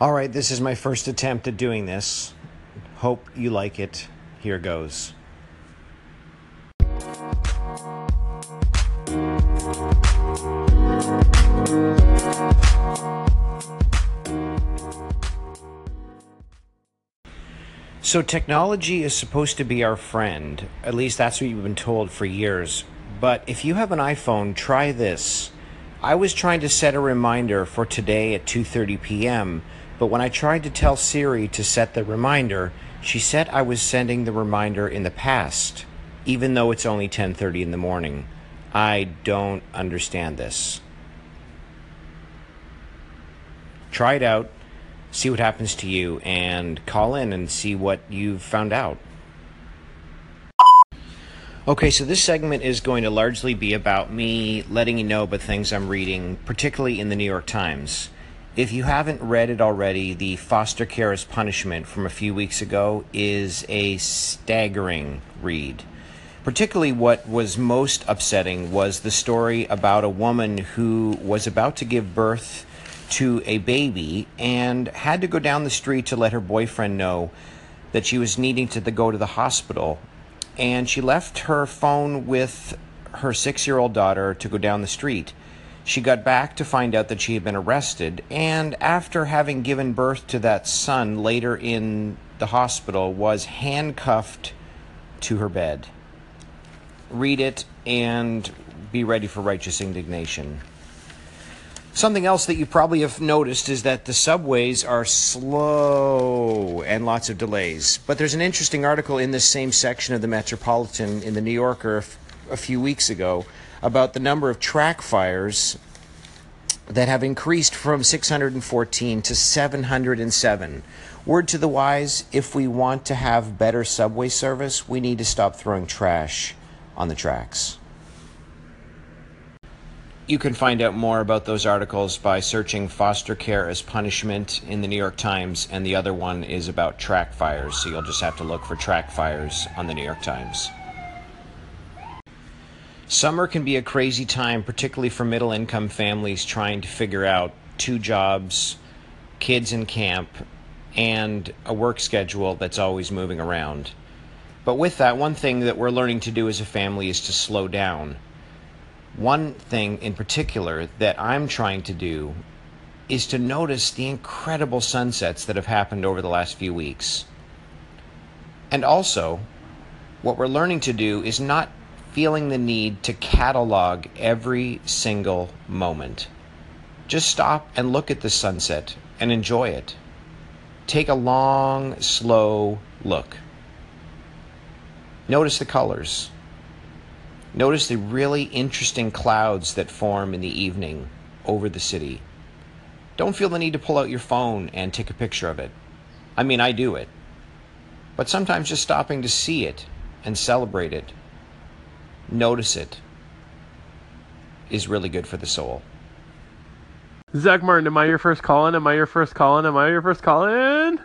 All right, this is my first attempt at doing this. Hope you like it. Here goes. So, technology is supposed to be our friend. At least that's what you've been told for years. But if you have an iPhone, try this. I was trying to set a reminder for today at 2:30 p.m., but when I tried to tell Siri to set the reminder, she said I was sending the reminder in the past, even though it's only 10:30 in the morning. I don't understand this. Try it out see what happens to you and call in and see what you've found out. Okay, so this segment is going to largely be about me letting you know about things I'm reading, particularly in the New York Times. If you haven't read it already, the Foster Care as Punishment from a few weeks ago is a staggering read. Particularly, what was most upsetting was the story about a woman who was about to give birth to a baby and had to go down the street to let her boyfriend know that she was needing to go to the hospital. And she left her phone with her six year old daughter to go down the street. She got back to find out that she had been arrested, and after having given birth to that son later in the hospital, was handcuffed to her bed. Read it and be ready for righteous indignation. Something else that you probably have noticed is that the subways are slow and lots of delays. But there's an interesting article in this same section of the Metropolitan in the New Yorker a few weeks ago about the number of track fires that have increased from 614 to 707. Word to the wise if we want to have better subway service, we need to stop throwing trash on the tracks. You can find out more about those articles by searching foster care as punishment in the New York Times, and the other one is about track fires, so you'll just have to look for track fires on the New York Times. Summer can be a crazy time, particularly for middle income families trying to figure out two jobs, kids in camp, and a work schedule that's always moving around. But with that, one thing that we're learning to do as a family is to slow down one thing in particular that I'm trying to do is to notice the incredible sunsets that have happened over the last few weeks. And also, what we're learning to do is not feeling the need to catalog every single moment. Just stop and look at the sunset and enjoy it. Take a long, slow look. Notice the colors. Notice the really interesting clouds that form in the evening over the city. Don't feel the need to pull out your phone and take a picture of it. I mean, I do it. But sometimes just stopping to see it and celebrate it, notice it, is really good for the soul. Zach Martin, am I your first call in? Am I your first call in? Am I your first call in?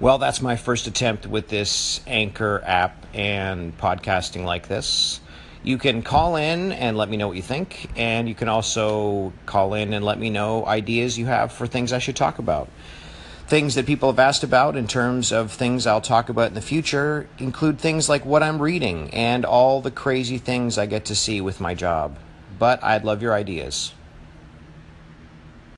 Well, that's my first attempt with this Anchor app and podcasting like this. You can call in and let me know what you think, and you can also call in and let me know ideas you have for things I should talk about. Things that people have asked about in terms of things I'll talk about in the future include things like what I'm reading and all the crazy things I get to see with my job. But I'd love your ideas.